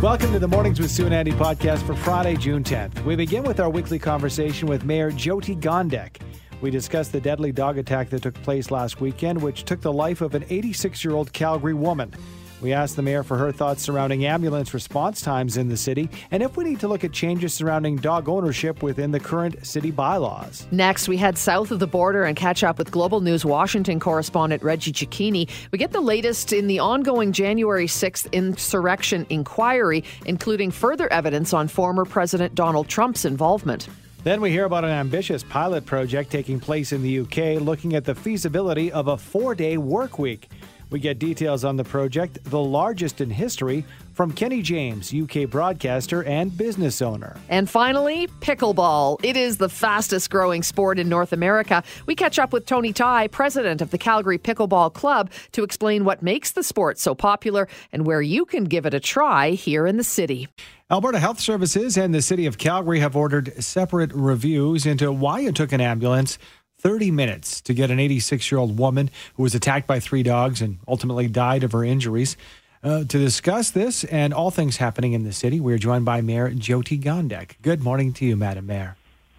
Welcome to the Mornings with Sue and Andy podcast for Friday, June 10th. We begin with our weekly conversation with Mayor Jyoti Gondek. We discuss the deadly dog attack that took place last weekend, which took the life of an 86 year old Calgary woman. We asked the mayor for her thoughts surrounding ambulance response times in the city and if we need to look at changes surrounding dog ownership within the current city bylaws. Next, we head south of the border and catch up with Global News Washington correspondent Reggie Cecchini. We get the latest in the ongoing January 6th insurrection inquiry, including further evidence on former President Donald Trump's involvement. Then we hear about an ambitious pilot project taking place in the UK looking at the feasibility of a four day work week. We get details on the project, the largest in history, from Kenny James, UK broadcaster and business owner. And finally, pickleball. It is the fastest growing sport in North America. We catch up with Tony Tighe, president of the Calgary Pickleball Club, to explain what makes the sport so popular and where you can give it a try here in the city. Alberta Health Services and the City of Calgary have ordered separate reviews into why it took an ambulance 30 minutes to get an 86 year old woman who was attacked by three dogs and ultimately died of her injuries. Uh, to discuss this and all things happening in the city, we're joined by Mayor Jyoti Gondek. Good morning to you, Madam Mayor.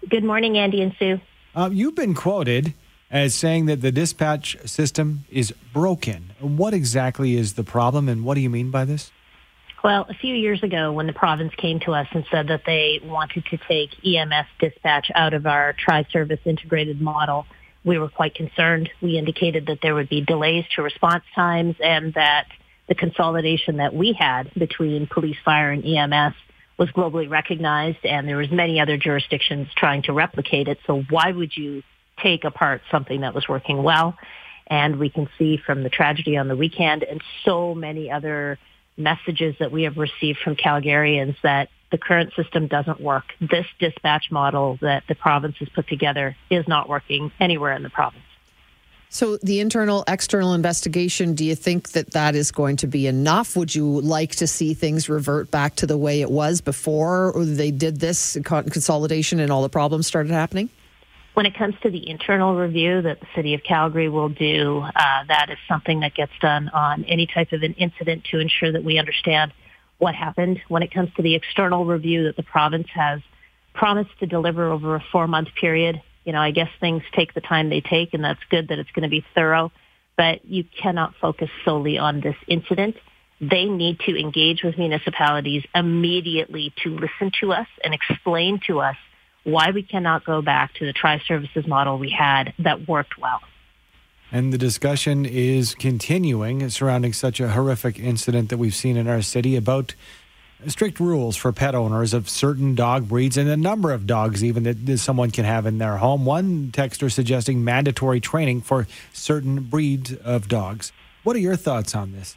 Good morning, Andy and Sue. Uh, you've been quoted as saying that the dispatch system is broken. What exactly is the problem, and what do you mean by this? Well, a few years ago when the province came to us and said that they wanted to take EMS dispatch out of our tri-service integrated model, we were quite concerned. We indicated that there would be delays to response times and that the consolidation that we had between police, fire, and EMS was globally recognized and there was many other jurisdictions trying to replicate it. So why would you take apart something that was working well? And we can see from the tragedy on the weekend and so many other messages that we have received from Calgarians that the current system doesn't work. This dispatch model that the province has put together is not working anywhere in the province. So, the internal external investigation, do you think that that is going to be enough? Would you like to see things revert back to the way it was before they did this consolidation and all the problems started happening? When it comes to the internal review that the City of Calgary will do, uh, that is something that gets done on any type of an incident to ensure that we understand what happened. When it comes to the external review that the province has promised to deliver over a four-month period, you know, I guess things take the time they take, and that's good that it's going to be thorough. But you cannot focus solely on this incident. They need to engage with municipalities immediately to listen to us and explain to us why we cannot go back to the tri-services model we had that worked well. And the discussion is continuing surrounding such a horrific incident that we've seen in our city about strict rules for pet owners of certain dog breeds and the number of dogs even that someone can have in their home. One texter suggesting mandatory training for certain breeds of dogs. What are your thoughts on this?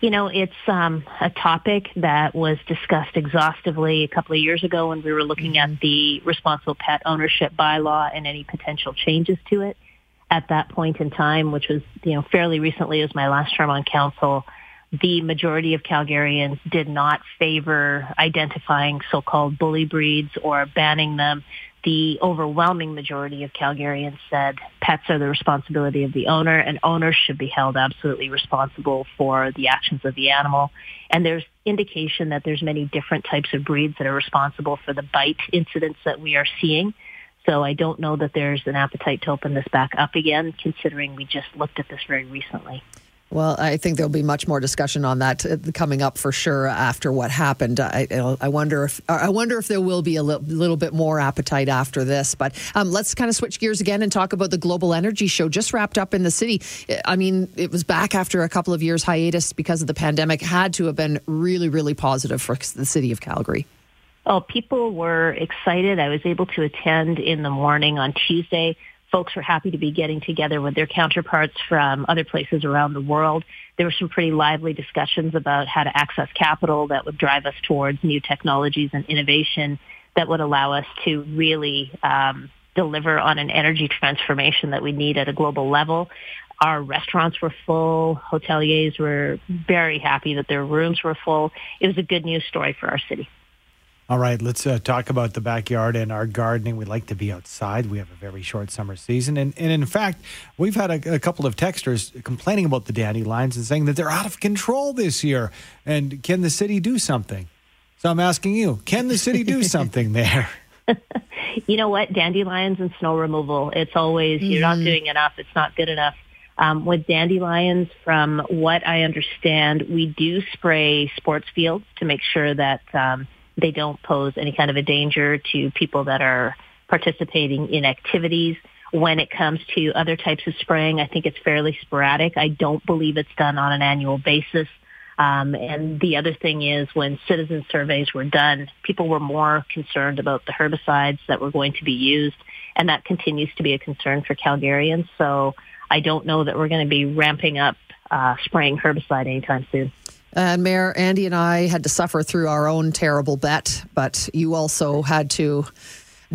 You know, it's um, a topic that was discussed exhaustively a couple of years ago when we were looking at mm-hmm. the responsible pet ownership bylaw and any potential changes to it. At that point in time, which was, you know, fairly recently as my last term on council, the majority of Calgarians did not favor identifying so-called bully breeds or banning them the overwhelming majority of Calgarians said pets are the responsibility of the owner and owners should be held absolutely responsible for the actions of the animal. And there's indication that there's many different types of breeds that are responsible for the bite incidents that we are seeing. So I don't know that there's an appetite to open this back up again, considering we just looked at this very recently. Well, I think there'll be much more discussion on that uh, coming up for sure after what happened. I, I wonder if I wonder if there will be a little, little bit more appetite after this. But um, let's kind of switch gears again and talk about the Global Energy Show just wrapped up in the city. I mean, it was back after a couple of years hiatus because of the pandemic. Had to have been really, really positive for the city of Calgary. Oh, people were excited. I was able to attend in the morning on Tuesday folks were happy to be getting together with their counterparts from other places around the world. There were some pretty lively discussions about how to access capital that would drive us towards new technologies and innovation that would allow us to really um, deliver on an energy transformation that we need at a global level. Our restaurants were full. Hoteliers were very happy that their rooms were full. It was a good news story for our city. All right, let's uh, talk about the backyard and our gardening. We like to be outside. We have a very short summer season. And, and in fact, we've had a, a, couple of texters complaining about the dandelions and saying that they're out of control this year. And can the city do something? So I'm asking you, can the city do something there? you know what? Dandelions and snow removal, it's always, mm-hmm. you're not mm-hmm. doing enough. It's not good enough. Um, with dandelions, from what I understand, we do spray sports fields to make sure that um, they don't pose any kind of a danger to people that are participating in activities. When it comes to other types of spraying, I think it's fairly sporadic. I don't believe it's done on an annual basis. Um, and the other thing is when citizen surveys were done, people were more concerned about the herbicides that were going to be used. And that continues to be a concern for Calgarians. So I don't know that we're going to be ramping up uh, spraying herbicide anytime soon. And Mayor Andy and I had to suffer through our own terrible bet, but you also had to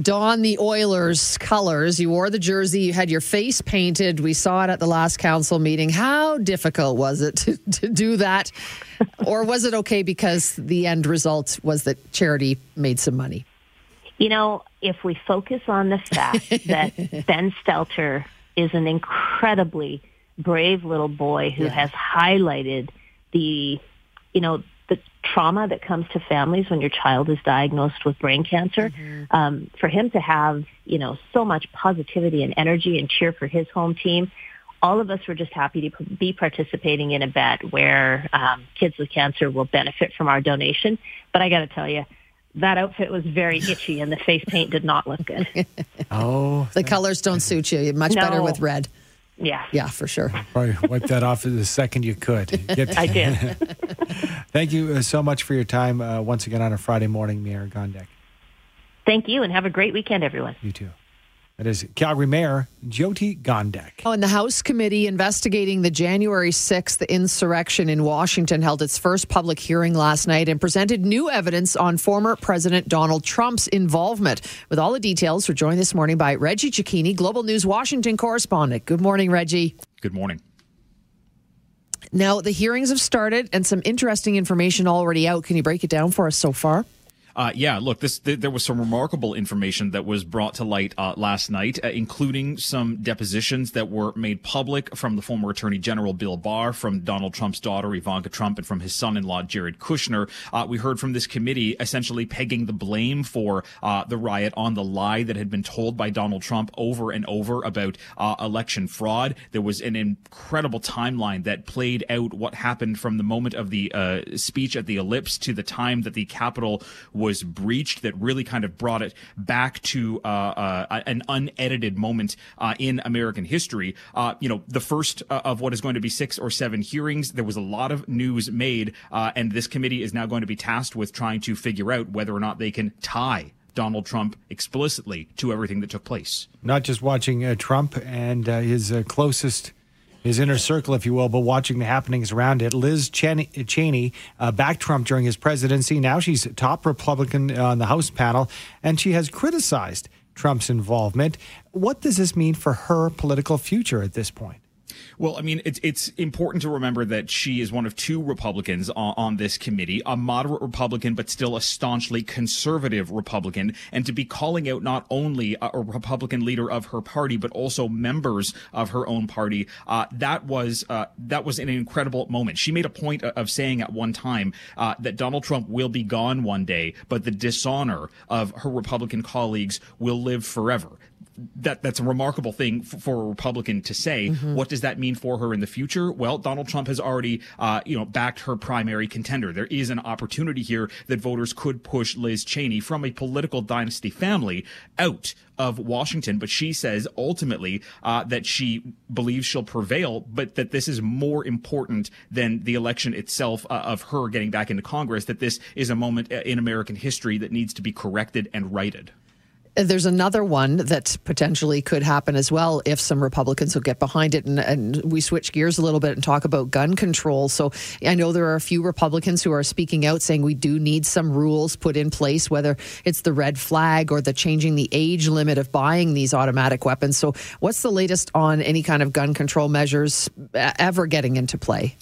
don the Oilers colors. You wore the jersey, you had your face painted. We saw it at the last council meeting. How difficult was it to, to do that? or was it okay because the end result was that charity made some money? You know, if we focus on the fact that Ben Stelter is an incredibly brave little boy who yeah. has highlighted the, you know, the trauma that comes to families when your child is diagnosed with brain cancer. Mm-hmm. Um, for him to have, you know, so much positivity and energy and cheer for his home team, all of us were just happy to be participating in a bet where um, kids with cancer will benefit from our donation. But I got to tell you, that outfit was very itchy and the face paint did not look good. oh, the colors don't suit you. You're much no. better with red. Yeah. Yeah, for sure. Probably wipe that off the second you could. Get, I did. Thank you uh, so much for your time uh, once again on a Friday morning, Mayor Gondek. Thank you, and have a great weekend, everyone. You too. That is Calgary Mayor Jyoti Gondek. Oh, and the House committee investigating the January 6th insurrection in Washington held its first public hearing last night and presented new evidence on former President Donald Trump's involvement. With all the details, we're joined this morning by Reggie Cecchini, Global News Washington correspondent. Good morning, Reggie. Good morning. Now, the hearings have started and some interesting information already out. Can you break it down for us so far? Uh, yeah, look, this th- there was some remarkable information that was brought to light uh, last night, uh, including some depositions that were made public from the former Attorney General Bill Barr, from Donald Trump's daughter Ivanka Trump, and from his son-in-law Jared Kushner. Uh, we heard from this committee essentially pegging the blame for uh, the riot on the lie that had been told by Donald Trump over and over about uh, election fraud. There was an incredible timeline that played out what happened from the moment of the speech at the Ellipse to the time that the Capitol was breached that really kind of brought it back to uh, uh, an unedited moment uh, in American history. You know, the first of what is going to be six or seven hearings. There was a lot of news made, and this committee is now going to be tasked with trying to figure out whether or not they can tie Donald Trump explicitly to everything that took place. Not just watching uh, Trump and uh, his uh, closest his inner circle, if you will, but watching the happenings around it. Liz Cheney, Cheney uh, backed Trump during his presidency. Now she's top Republican on the House panel, and she has criticized Trump's involvement. What does this mean for her political future at this point? Well, I mean, it's it's important to remember that she is one of two Republicans on, on, this committee, a moderate Republican, but still a staunchly conservative Republican, and to be calling out not only a, a Republican leader of her party, but also members of her own party. Uh, that was uh, that was an incredible moment. She made a point of saying at one time uh, that Donald Trump will be gone one day, but the dishonor of her Republican colleagues will live forever that that's a remarkable thing f- for a Republican to say. Mm-hmm. What does that mean for her in the future? Well, Donald Trump has already, uh, you know, backed her primary contender. There is an opportunity here that voters could push Liz Cheney from a political dynasty family out of Washington, but she says ultimately uh, that she believes she'll prevail, but that this is more important than the election itself uh, of her getting back into Congress. That this is a moment uh, in American history that needs to be corrected and righted. There's another one that potentially could happen as well if some Republicans will get behind it. And, and, we switch gears a little bit and talk about gun control. So I know there are a few Republicans who are speaking out saying we do need some rules put in place, whether it's the red flag or the changing the age limit of buying these automatic weapons. So, what's the latest on any kind of gun control measures ever getting into play?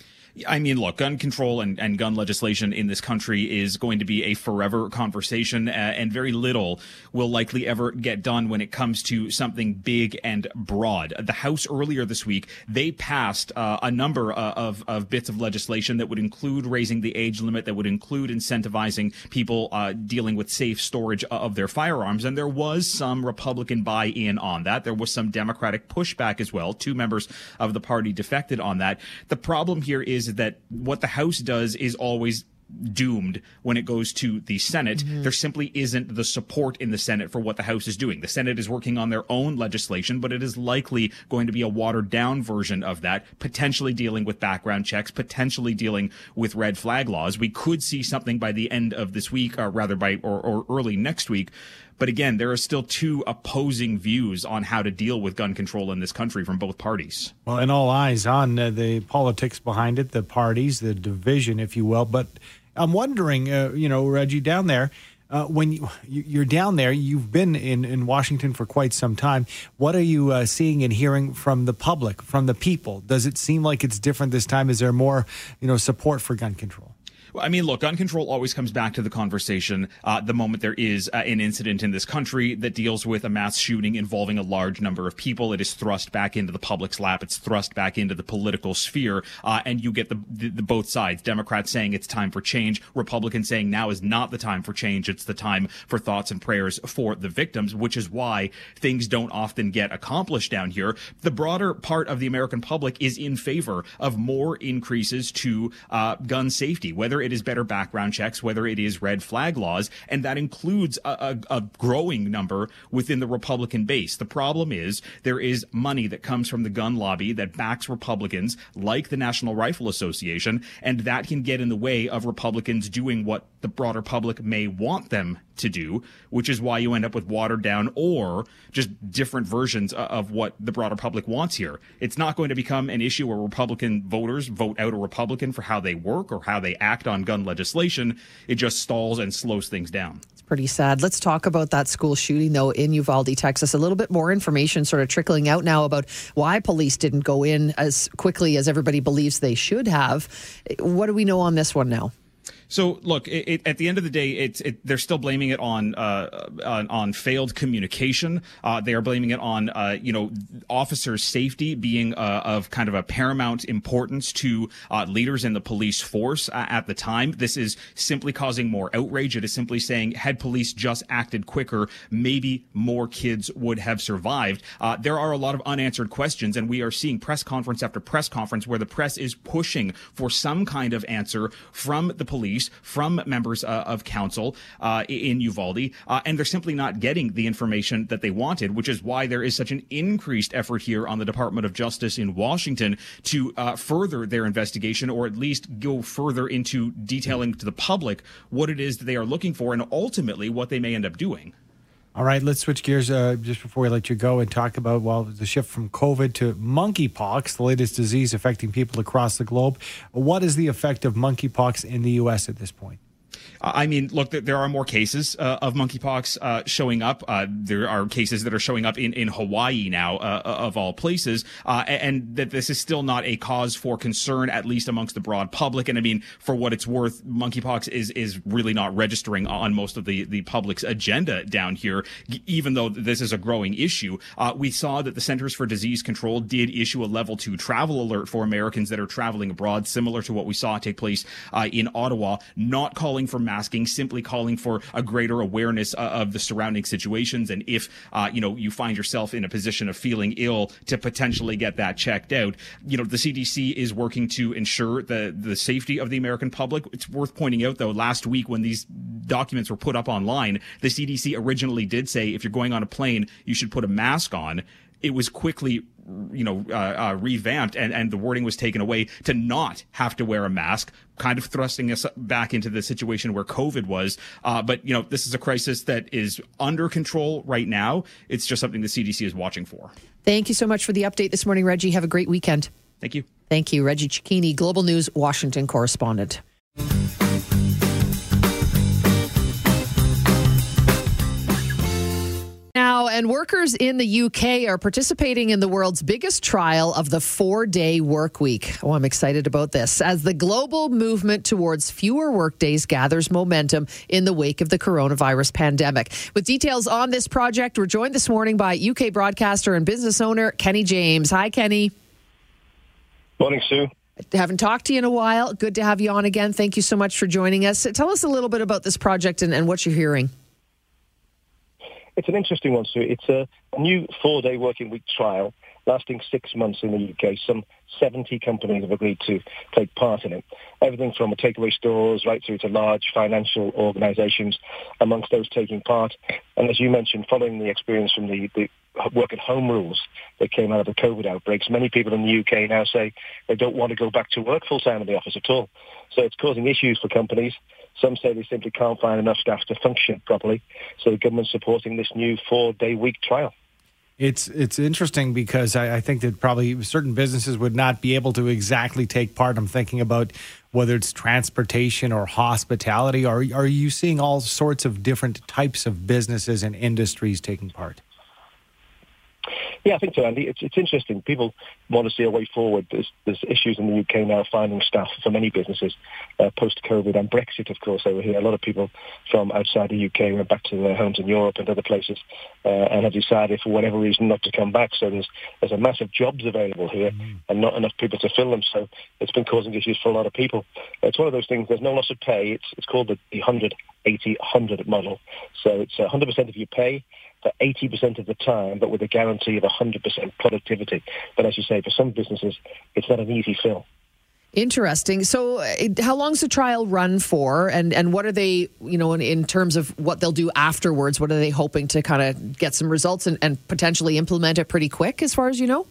I mean, look, gun control and, and gun legislation in this country is going to be a forever conversation, uh, and very little will likely ever get done when it comes to something big and broad. The House earlier this week, they passed uh, a number uh, of, of bits of legislation that would include raising the age limit, that would include incentivizing people uh, dealing with safe storage of their firearms. And there was some Republican buy in on that. There was some Democratic pushback as well. Two members of the party defected on that. The problem here is is that what the House does is always doomed when it goes to the Senate. Mm-hmm. There simply isn't the support in the Senate for what the House is doing. The Senate is working on their own legislation, but it is likely going to be a watered down version of that, potentially dealing with background checks, potentially dealing with red flag laws. We could see something by the end of this week, or rather by or, or early next week. But again, there are still two opposing views on how to deal with gun control in this country from both parties. Well, and all eyes on uh, the politics behind it, the parties, the division, if you will. But I'm wondering, uh, you know, Reggie, down there, uh, when you, you're down there, you've been in, in Washington for quite some time. What are you uh, seeing and hearing from the public, from the people? Does it seem like it's different this time? Is there more, you know, support for gun control? I mean, look, gun control always comes back to the conversation uh, the moment there is uh, an incident in this country that deals with a mass shooting involving a large number of people. It is thrust back into the public's lap. It's thrust back into the political sphere, uh, and you get the, the, the, both sides. Democrats saying it's time for change. Republicans saying now is not the time for change. It's the time for thoughts and prayers for the victims, which is why things don't often get accomplished down here. The broader part of the American public is in favor of more increases to uh, gun safety, whether it is better background checks, whether it is red flag laws, and that includes a, a, a growing number within the Republican base. The problem is there is money that comes from the gun lobby that backs Republicans like the National Rifle Association, and that can get in the way of Republicans doing what the broader public may want them to do, which is why you end up with watered down or just different versions of what the broader public wants here. It's not going to become an issue where Republican voters vote out a Republican for how they work or how they act on gun legislation. It just stalls and slows things down. It's pretty sad. Let's talk about that school shooting, though, in Uvalde, Texas. A little bit more information sort of trickling out now about why police didn't go in as quickly as everybody believes they should have. What do we know on this one now? So look, it, it, at the end of the day, it, they're still blaming it on uh, on, on, failed communication. Uh, they are blaming it on uh, you know officers' safety being uh, of kind of a paramount importance to uh, leaders in the police force uh, at the time. This is simply causing more outrage. It is simply saying had police just acted quicker, maybe more kids would have survived. there are a lot of unanswered questions, and we are seeing press conference after press conference where the press is pushing for some kind of answer from the police from members uh, of council uh, in Uvalde, uh, and they're simply not getting the information that they wanted, which is why there is such an increased effort here on the Department of Justice in Washington to uh, further their investigation or at least go further into detailing to the public what it is that they are looking for and ultimately what they may end up doing. All right, let's switch gears uh, just before we let you go and talk about well the shift from COVID to monkeypox, the latest disease affecting people across the globe. What is the effect of monkeypox in the U.S. at this point? I mean, look, there are more cases uh, of monkeypox uh, showing up. Uh, there are cases that are showing up in, in Hawaii now, uh, uh, of all places, uh, and that this is still not a cause for concern, at least amongst the broad public. And I mean, for what it's worth, monkeypox is is really not registering on most of the the public's agenda down here, even though this is a growing issue. we saw that the Centers for Disease Control did issue a level two travel alert for Americans that are traveling abroad, similar to what we saw take place in Ottawa, not calling for masking, simply calling for a greater awareness uh, of the surrounding situations. And if, uh, you know, you find yourself in a position of feeling ill to potentially get that checked out, you know, the CDC is working to ensure the, the safety of the American public. It's worth pointing out, though, last week when these documents were put up online, the CDC originally did say if you're going on a plane, you should put a mask on it was quickly you know uh, uh, revamped and, and the wording was taken away to not have to wear a mask kind of thrusting us back into the situation where covid was. Uh, but you know this is a crisis that is under control right now. It's just something the cdc is watching for. Thank you so much for the update this morning reggie. Have a great weekend. Thank you. Thank you. Reggie cecchini global news washington correspondent And workers in the UK are participating in the world's biggest trial of the four day work week. Oh, I'm excited about this as the global movement towards fewer workdays gathers momentum in the wake of the coronavirus pandemic. With details on this project, we're joined this morning by UK broadcaster and business owner Kenny James. Hi, Kenny. Morning, Sue. Haven't talked to you in a while. Good to have you on again. Thank you so much for joining us. Tell us a little bit about this project and, and what you're hearing. It's an interesting one, Sue. It's a new four-day working week trial lasting six months in the UK. Some 70 companies have agreed to take part in it. Everything from takeaway stores right through to large financial organisations amongst those taking part. And as you mentioned, following the experience from the, the work at home rules that came out of the COVID outbreaks, many people in the UK now say they don't want to go back to work full time in the office at all. So it's causing issues for companies. Some say they simply can't find enough staff to function properly. So the government's supporting this new four-day week trial. It's it's interesting because I, I, think that probably certain businesses would not be able to exactly take part. I'm thinking about whether it's transportation or hospitality. Are are you seeing all sorts of different types of businesses and industries taking part? Yeah, I think so, Andy. It's, it's interesting. People want to see a way forward. There's, there's issues in the UK now finding staff for many businesses uh, post-COVID and Brexit, of course, over here. A lot of people from outside the UK went back to their homes in Europe and other places uh, and have decided for whatever reason not to come back. So there's, there's a massive jobs available here mm-hmm. and not enough people to fill them. So it's been causing issues for a lot of people. It's one of those things, there's no loss of pay. It's, it's called the, the 100, 80, 100 model. So it's 100% of your pay for 80% of the time, but with a guarantee of 100% productivity. But as you say, for some businesses, it's not an easy fill. Interesting. So, how long's the trial run for, and and what are they, you know, in, in terms of what they'll do afterwards? What are they hoping to kind of get some results and, and potentially implement it pretty quick, as far as you know?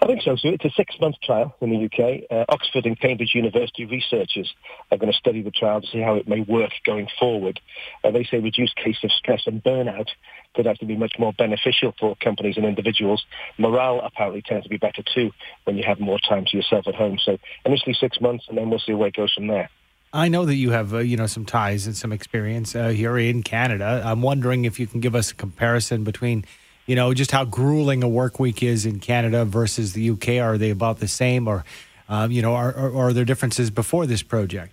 I think so. So it's a six-month trial in the UK. Uh, Oxford and Cambridge University researchers are going to study the trial to see how it may work going forward. Uh, they say reduced case of stress and burnout could actually be much more beneficial for companies and individuals. Morale apparently tends to be better too when you have more time to yourself at home. So initially six months, and then we'll see where it goes from there. I know that you have, uh, you know, some ties and some experience uh, here in Canada. I'm wondering if you can give us a comparison between you know, just how grueling a work week is in Canada versus the UK? Are they about the same, or um, you know, are, are, are there differences before this project?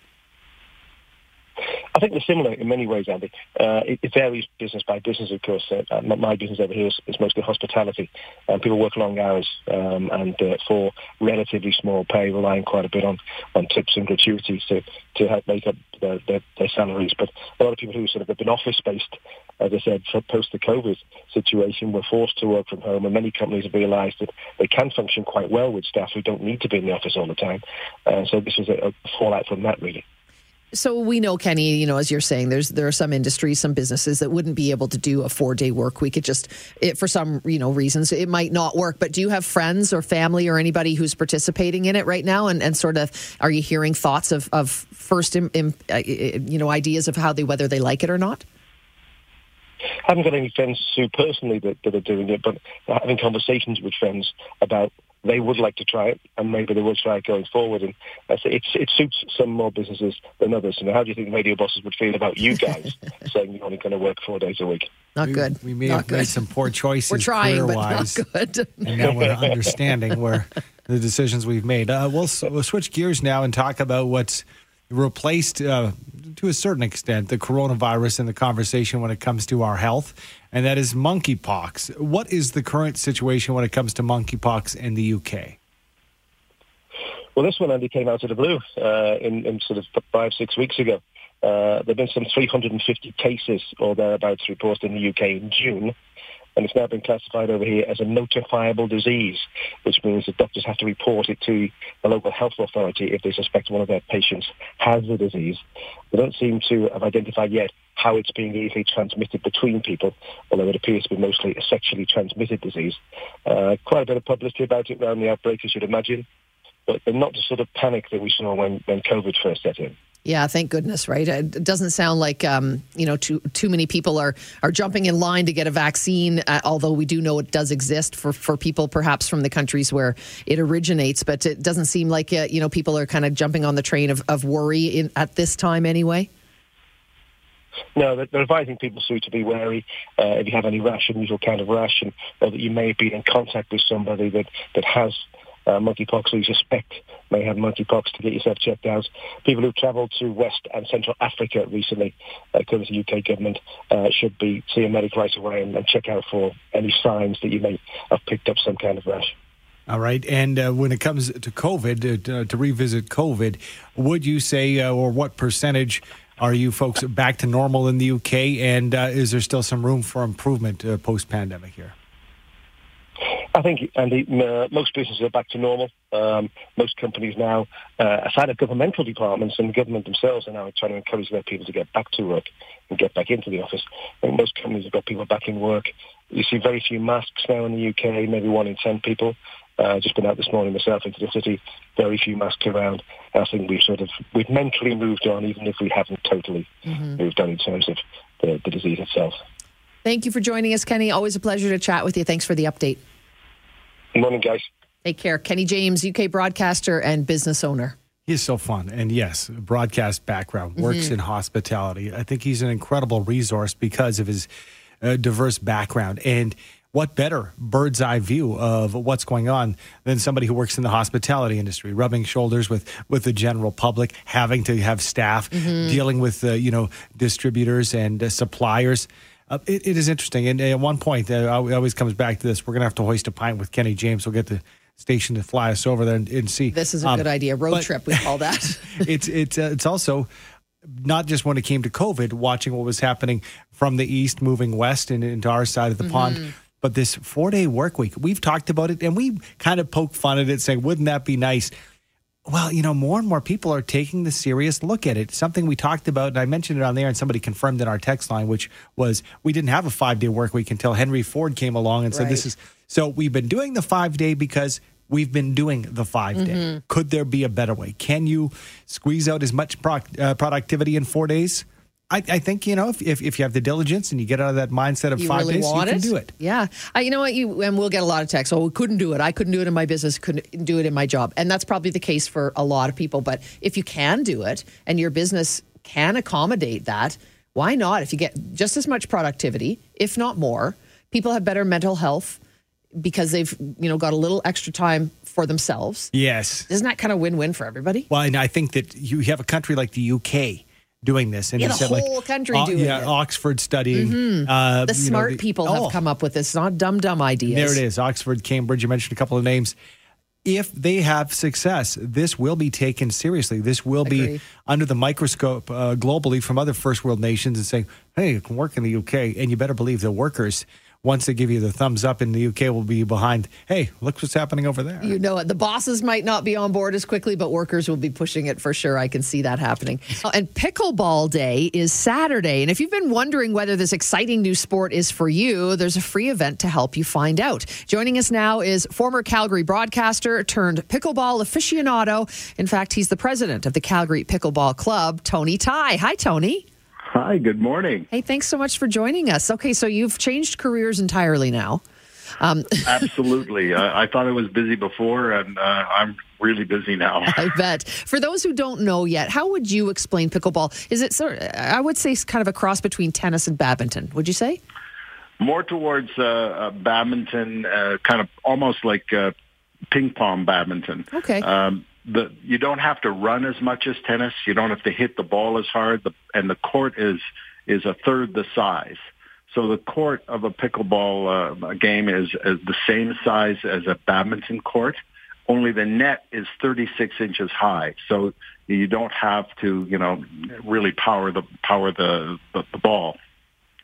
I think they're similar in many ways, Andy. Uh, it, it, varies business by business, of course. Uh, my business over here is, is mostly hospitality. and people work long hours um, and uh, for relatively small pay, relying quite a bit on, on tips and gratuities to, to help make up their, their, their salaries. But a lot of people who sort of have been office-based, as I said, post the COVID situation, were forced to work from home, and many companies have realised that they can function quite well with staff who don't need to be in the office all the time. Uh, so this was a, a fallout from that, really. So we know, Kenny, you know, as you're saying, there's there are some industries, some businesses that wouldn't be able to do a four day work week. It just, it, for some you know reasons, it might not work. But do you have friends or family or anybody who's participating in it right now? And, and sort of, are you hearing thoughts of of first, uh, you know, ideas of how they whether they like it or not? I haven't got any friends who personally that, that are doing it, but having conversations with friends about they would like to try it, and maybe they will try it going forward. And it, it suits some more businesses than others. And how do you think radio bosses would feel about you guys saying you're only going to work four days a week? Not good. We, we may not have good. made some poor choices we're trying, but not good. and now we're understanding where the decisions we've made. Uh, we'll, we'll switch gears now and talk about what's replaced uh, to a certain extent the coronavirus in the conversation when it comes to our health, and that is monkeypox. What is the current situation when it comes to monkeypox in the UK? Well, this one, Andy, came out of the blue uh, in, in, sort of five, six weeks ago. Uh, there have been some 350 cases or thereabouts reported in the UK in June and it's now been classified over here as a notifiable disease, which means that doctors have to report it to the local health authority if they suspect one of their patients has the disease. They don't seem to have identified yet how it's being easily transmitted between people, although it appears to be mostly a sexually transmitted disease. Uh, quite a bit of publicity about it around the outbreak, as you'd imagine, but not the sort of panic that we saw when, when COVID first set in. Yeah, thank goodness, right? It doesn't sound like um, you know too too many people are are jumping in line to get a vaccine. Uh, although we do know it does exist for for people perhaps from the countries where it originates, but it doesn't seem like uh, you know people are kind of jumping on the train of, of worry in, at this time anyway. no, they're, advising people Sue, to be wary uh, if you have any rash, unusual kind of rash, and or that you may been in contact with somebody that that has uh, monkeypox or you suspect may have monkeypox to get yourself checked out. People who've travelled to West and Central Africa recently, uh, according to the UK government, uh, should be see a medic right away and, and, check out for any signs that you may have picked up some kind of rash. All right. And uh, when it comes to COVID, uh, to revisit COVID, would you say, uh, or what percentage are you folks back to normal in the UK? And is there still some room for improvement post pandemic here? I think, Andy, uh, most businesses are back to normal. Um, most companies now, uh, aside of governmental departments and the government themselves, are now trying to encourage their people to get back to work and get back into the office. I think most companies have got people back in work. You see very few masks now in the UK, maybe one in ten people. Uh, just been out this morning myself into the city. Very few masks around. I think we've sort of we've mentally moved on, even if we haven't totally mm-hmm. moved on in terms of the, the disease itself. Thank you for joining us, Kenny. Always a pleasure to chat with you. Thanks for the update. Good morning, guys. Take care. Kenny James, UK broadcaster and business owner. He's so fun. And yes, broadcast background, works mm-hmm. in hospitality. I think he's an incredible resource because of his uh, diverse background. And what better bird's eye view of what's going on than somebody who works in the hospitality industry, rubbing shoulders with, with the general public, having to have staff, mm-hmm. dealing with, uh, you know, distributors and uh, suppliers. Uh, it, it is interesting. And at one point, uh, it always comes back to this. We're going to have to hoist a pint with Kenny James. We'll get the station to fly us over there and, and see. This is a um, good idea. Road trip, we call that. it's it's uh, it's also not just when it came to COVID, watching what was happening from the east, moving west and into our side of the mm-hmm. pond. But this four day work week, we've talked about it and we kind of poke fun at it, saying, wouldn't that be nice? Well, you know, more and more people are taking the serious look at it. Something we talked about, and I mentioned it on there, and somebody confirmed in our text line, which was we didn't have a five day work week until Henry Ford came along and said, right. This is so we've been doing the five day because we've been doing the five day. Mm-hmm. Could there be a better way? Can you squeeze out as much pro- uh, productivity in four days? I, I, think you know if, if, if you have the diligence and you get out of that mindset of you five really days, you can do it. Yeah, uh, you know what? You and we'll get a lot of texts. Oh, we couldn't do it. I couldn't do it in my business. Couldn't do it in my job. And that's probably the case for a lot of people. But if you can do it and your business can accommodate that, why not? If you get just as much productivity, if not more, people have better mental health because they've you know got a little extra time for themselves. Yes, isn't that kind of win-win for everybody? Well, and I think that you have a country like the UK doing this. And yeah, the said, whole like, country doing it. yeah, it. Oxford studying. Mm-hmm. Uh, the smart know, the, people oh, have come up with this, not dumb, dumb ideas. There it is. Oxford, Cambridge. You mentioned a couple of names. If they have success, this will be taken seriously. This will Agreed. be under the microscope uh, globally from other first world nations and saying, hey, you can work in the UK. And you better believe the workers once they give you the thumbs up in the UK, we'll be behind. Hey, look what's happening over there. You know it. The bosses might not be on board as quickly, but workers will be pushing it for sure. I can see that happening. And pickleball day is Saturday. And if you've been wondering whether this exciting new sport is for you, there's a free event to help you find out. Joining us now is former Calgary broadcaster turned pickleball aficionado. In fact, he's the president of the Calgary Pickleball Club, Tony Tighe. Hi, Tony. Hi, good morning. Hey, thanks so much for joining us. Okay, so you've changed careers entirely now. Um, Absolutely. I, I, thought I was busy before, and uh, I'm really busy now. I bet. For those who don't know yet, how would you explain pickleball? Is it sort? I would say kind of a cross between tennis and badminton. Would you say? More towards uh, uh, badminton, uh, kind of almost like uh, ping pong badminton. Okay. Um, the you don't have to run as much as tennis. You don't have to hit the ball as hard. The, and the court is is a third the size. So the court of a pickleball uh, game is, is the same size as a badminton court. Only the net is 36 inches high. So you don't have to, you know, really power the power the, the, the ball.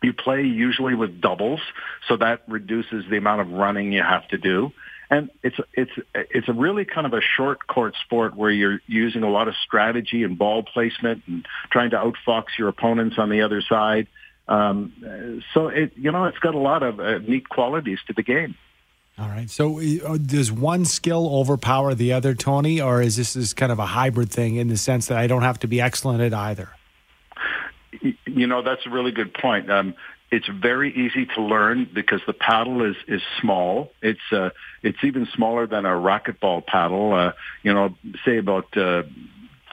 You play usually with doubles, so that reduces the amount of running you have to do and it's it's it's a really kind of a short court sport where you're using a lot of strategy and ball placement and trying to outfox your opponents on the other side. Um, so it you know it's got a lot of uh, neat qualities to the game. All right. So uh, does one skill overpower the other, Tony, or is this is kind of a hybrid thing in the sense that I don't have to be excellent at either? You know, that's a really good point. Um, it's very easy to learn because the paddle is is small. It's uh, it's even smaller than a racquetball paddle. Uh, you know, say about uh,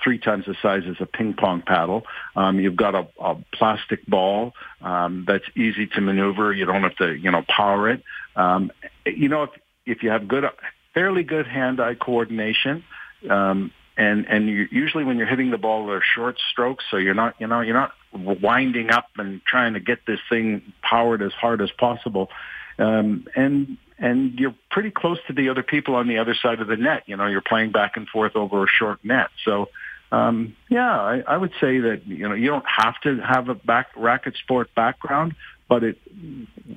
three times the size as a ping pong paddle. Um, you've got a, a plastic ball um, that's easy to maneuver. You don't have to, you know, power it. Um, you know, if if you have good, fairly good hand-eye coordination, um, and and usually when you're hitting the ball, they're short strokes, so you're not, you know, you're not winding up and trying to get this thing powered as hard as possible. Um, and and you're pretty close to the other people on the other side of the net. You know, you're playing back and forth over a short net. So, um, yeah, I, I would say that you know you don't have to have a back racket sport background, but it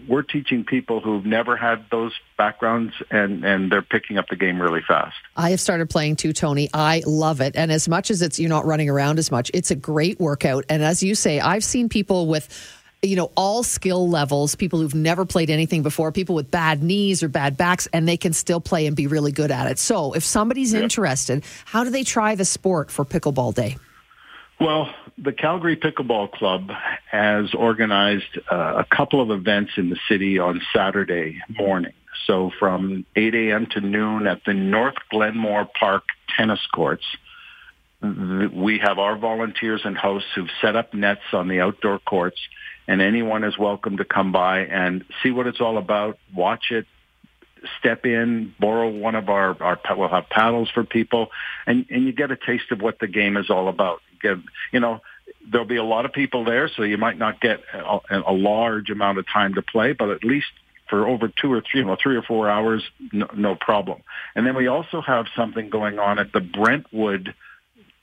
we're teaching people who've never had those backgrounds and and they're picking up the game really fast. I have started playing too, Tony. I love it. And as much as it's you're not running around as much, it's a great workout. And as you say, I've seen people with you know, all skill levels, people who've never played anything before, people with bad knees or bad backs, and they can still play and be really good at it. So, if somebody's yeah. interested, how do they try the sport for Pickleball Day? Well, the Calgary Pickleball Club has organized uh, a couple of events in the city on Saturday morning. So from 8 a.m. to noon at the North Glenmore Park tennis courts, we have our volunteers and hosts who've set up nets on the outdoor courts and anyone is welcome to come by and see what it's all about, watch it, step in, borrow one of our, our we'll have paddles for people, and, and you get a taste of what the game is all about. Get, you know, there'll be a lot of people there, so you might not get a, a large amount of time to play, but at least for over two or three, you know, three or four hours, no, no problem. And then we also have something going on at the Brentwood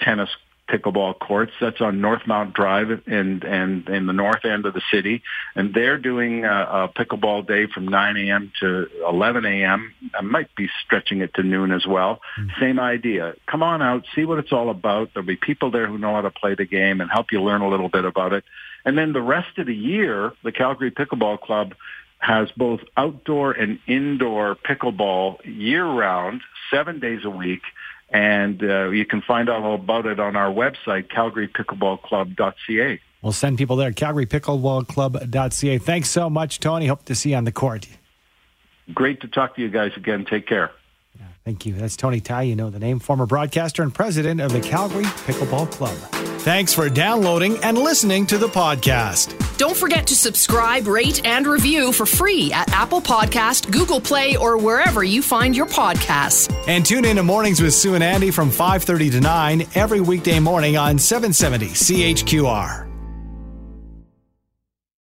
tennis pickleball courts. That's on Northmount Drive and and in the north end of the city, and they're doing a, a pickleball day from 9 a.m. to 11 a.m. I might be stretching it to noon as well. Mm-hmm. Same idea. Come on out, see what it's all about. There'll be people there who know how to play the game and help you learn a little bit about it. And then the rest of the year, the Calgary Pickleball Club has both outdoor and indoor pickleball year round, seven days a week and uh, you can find out all about it on our website, calgarypickleballclub.ca. We'll send people there, calgarypickleballclub.ca. Thanks so much, Tony. Hope to see you on the court. Great to talk to you guys again. Take care. Thank you. That's Tony Tighe, you know the name, former broadcaster and president of the Calgary Pickleball Club. Thanks for downloading and listening to the podcast. Don't forget to subscribe, rate, and review for free at Apple Podcast, Google Play, or wherever you find your podcasts. And tune in to Mornings with Sue and Andy from 5.30 to 9 every weekday morning on 770 CHQR.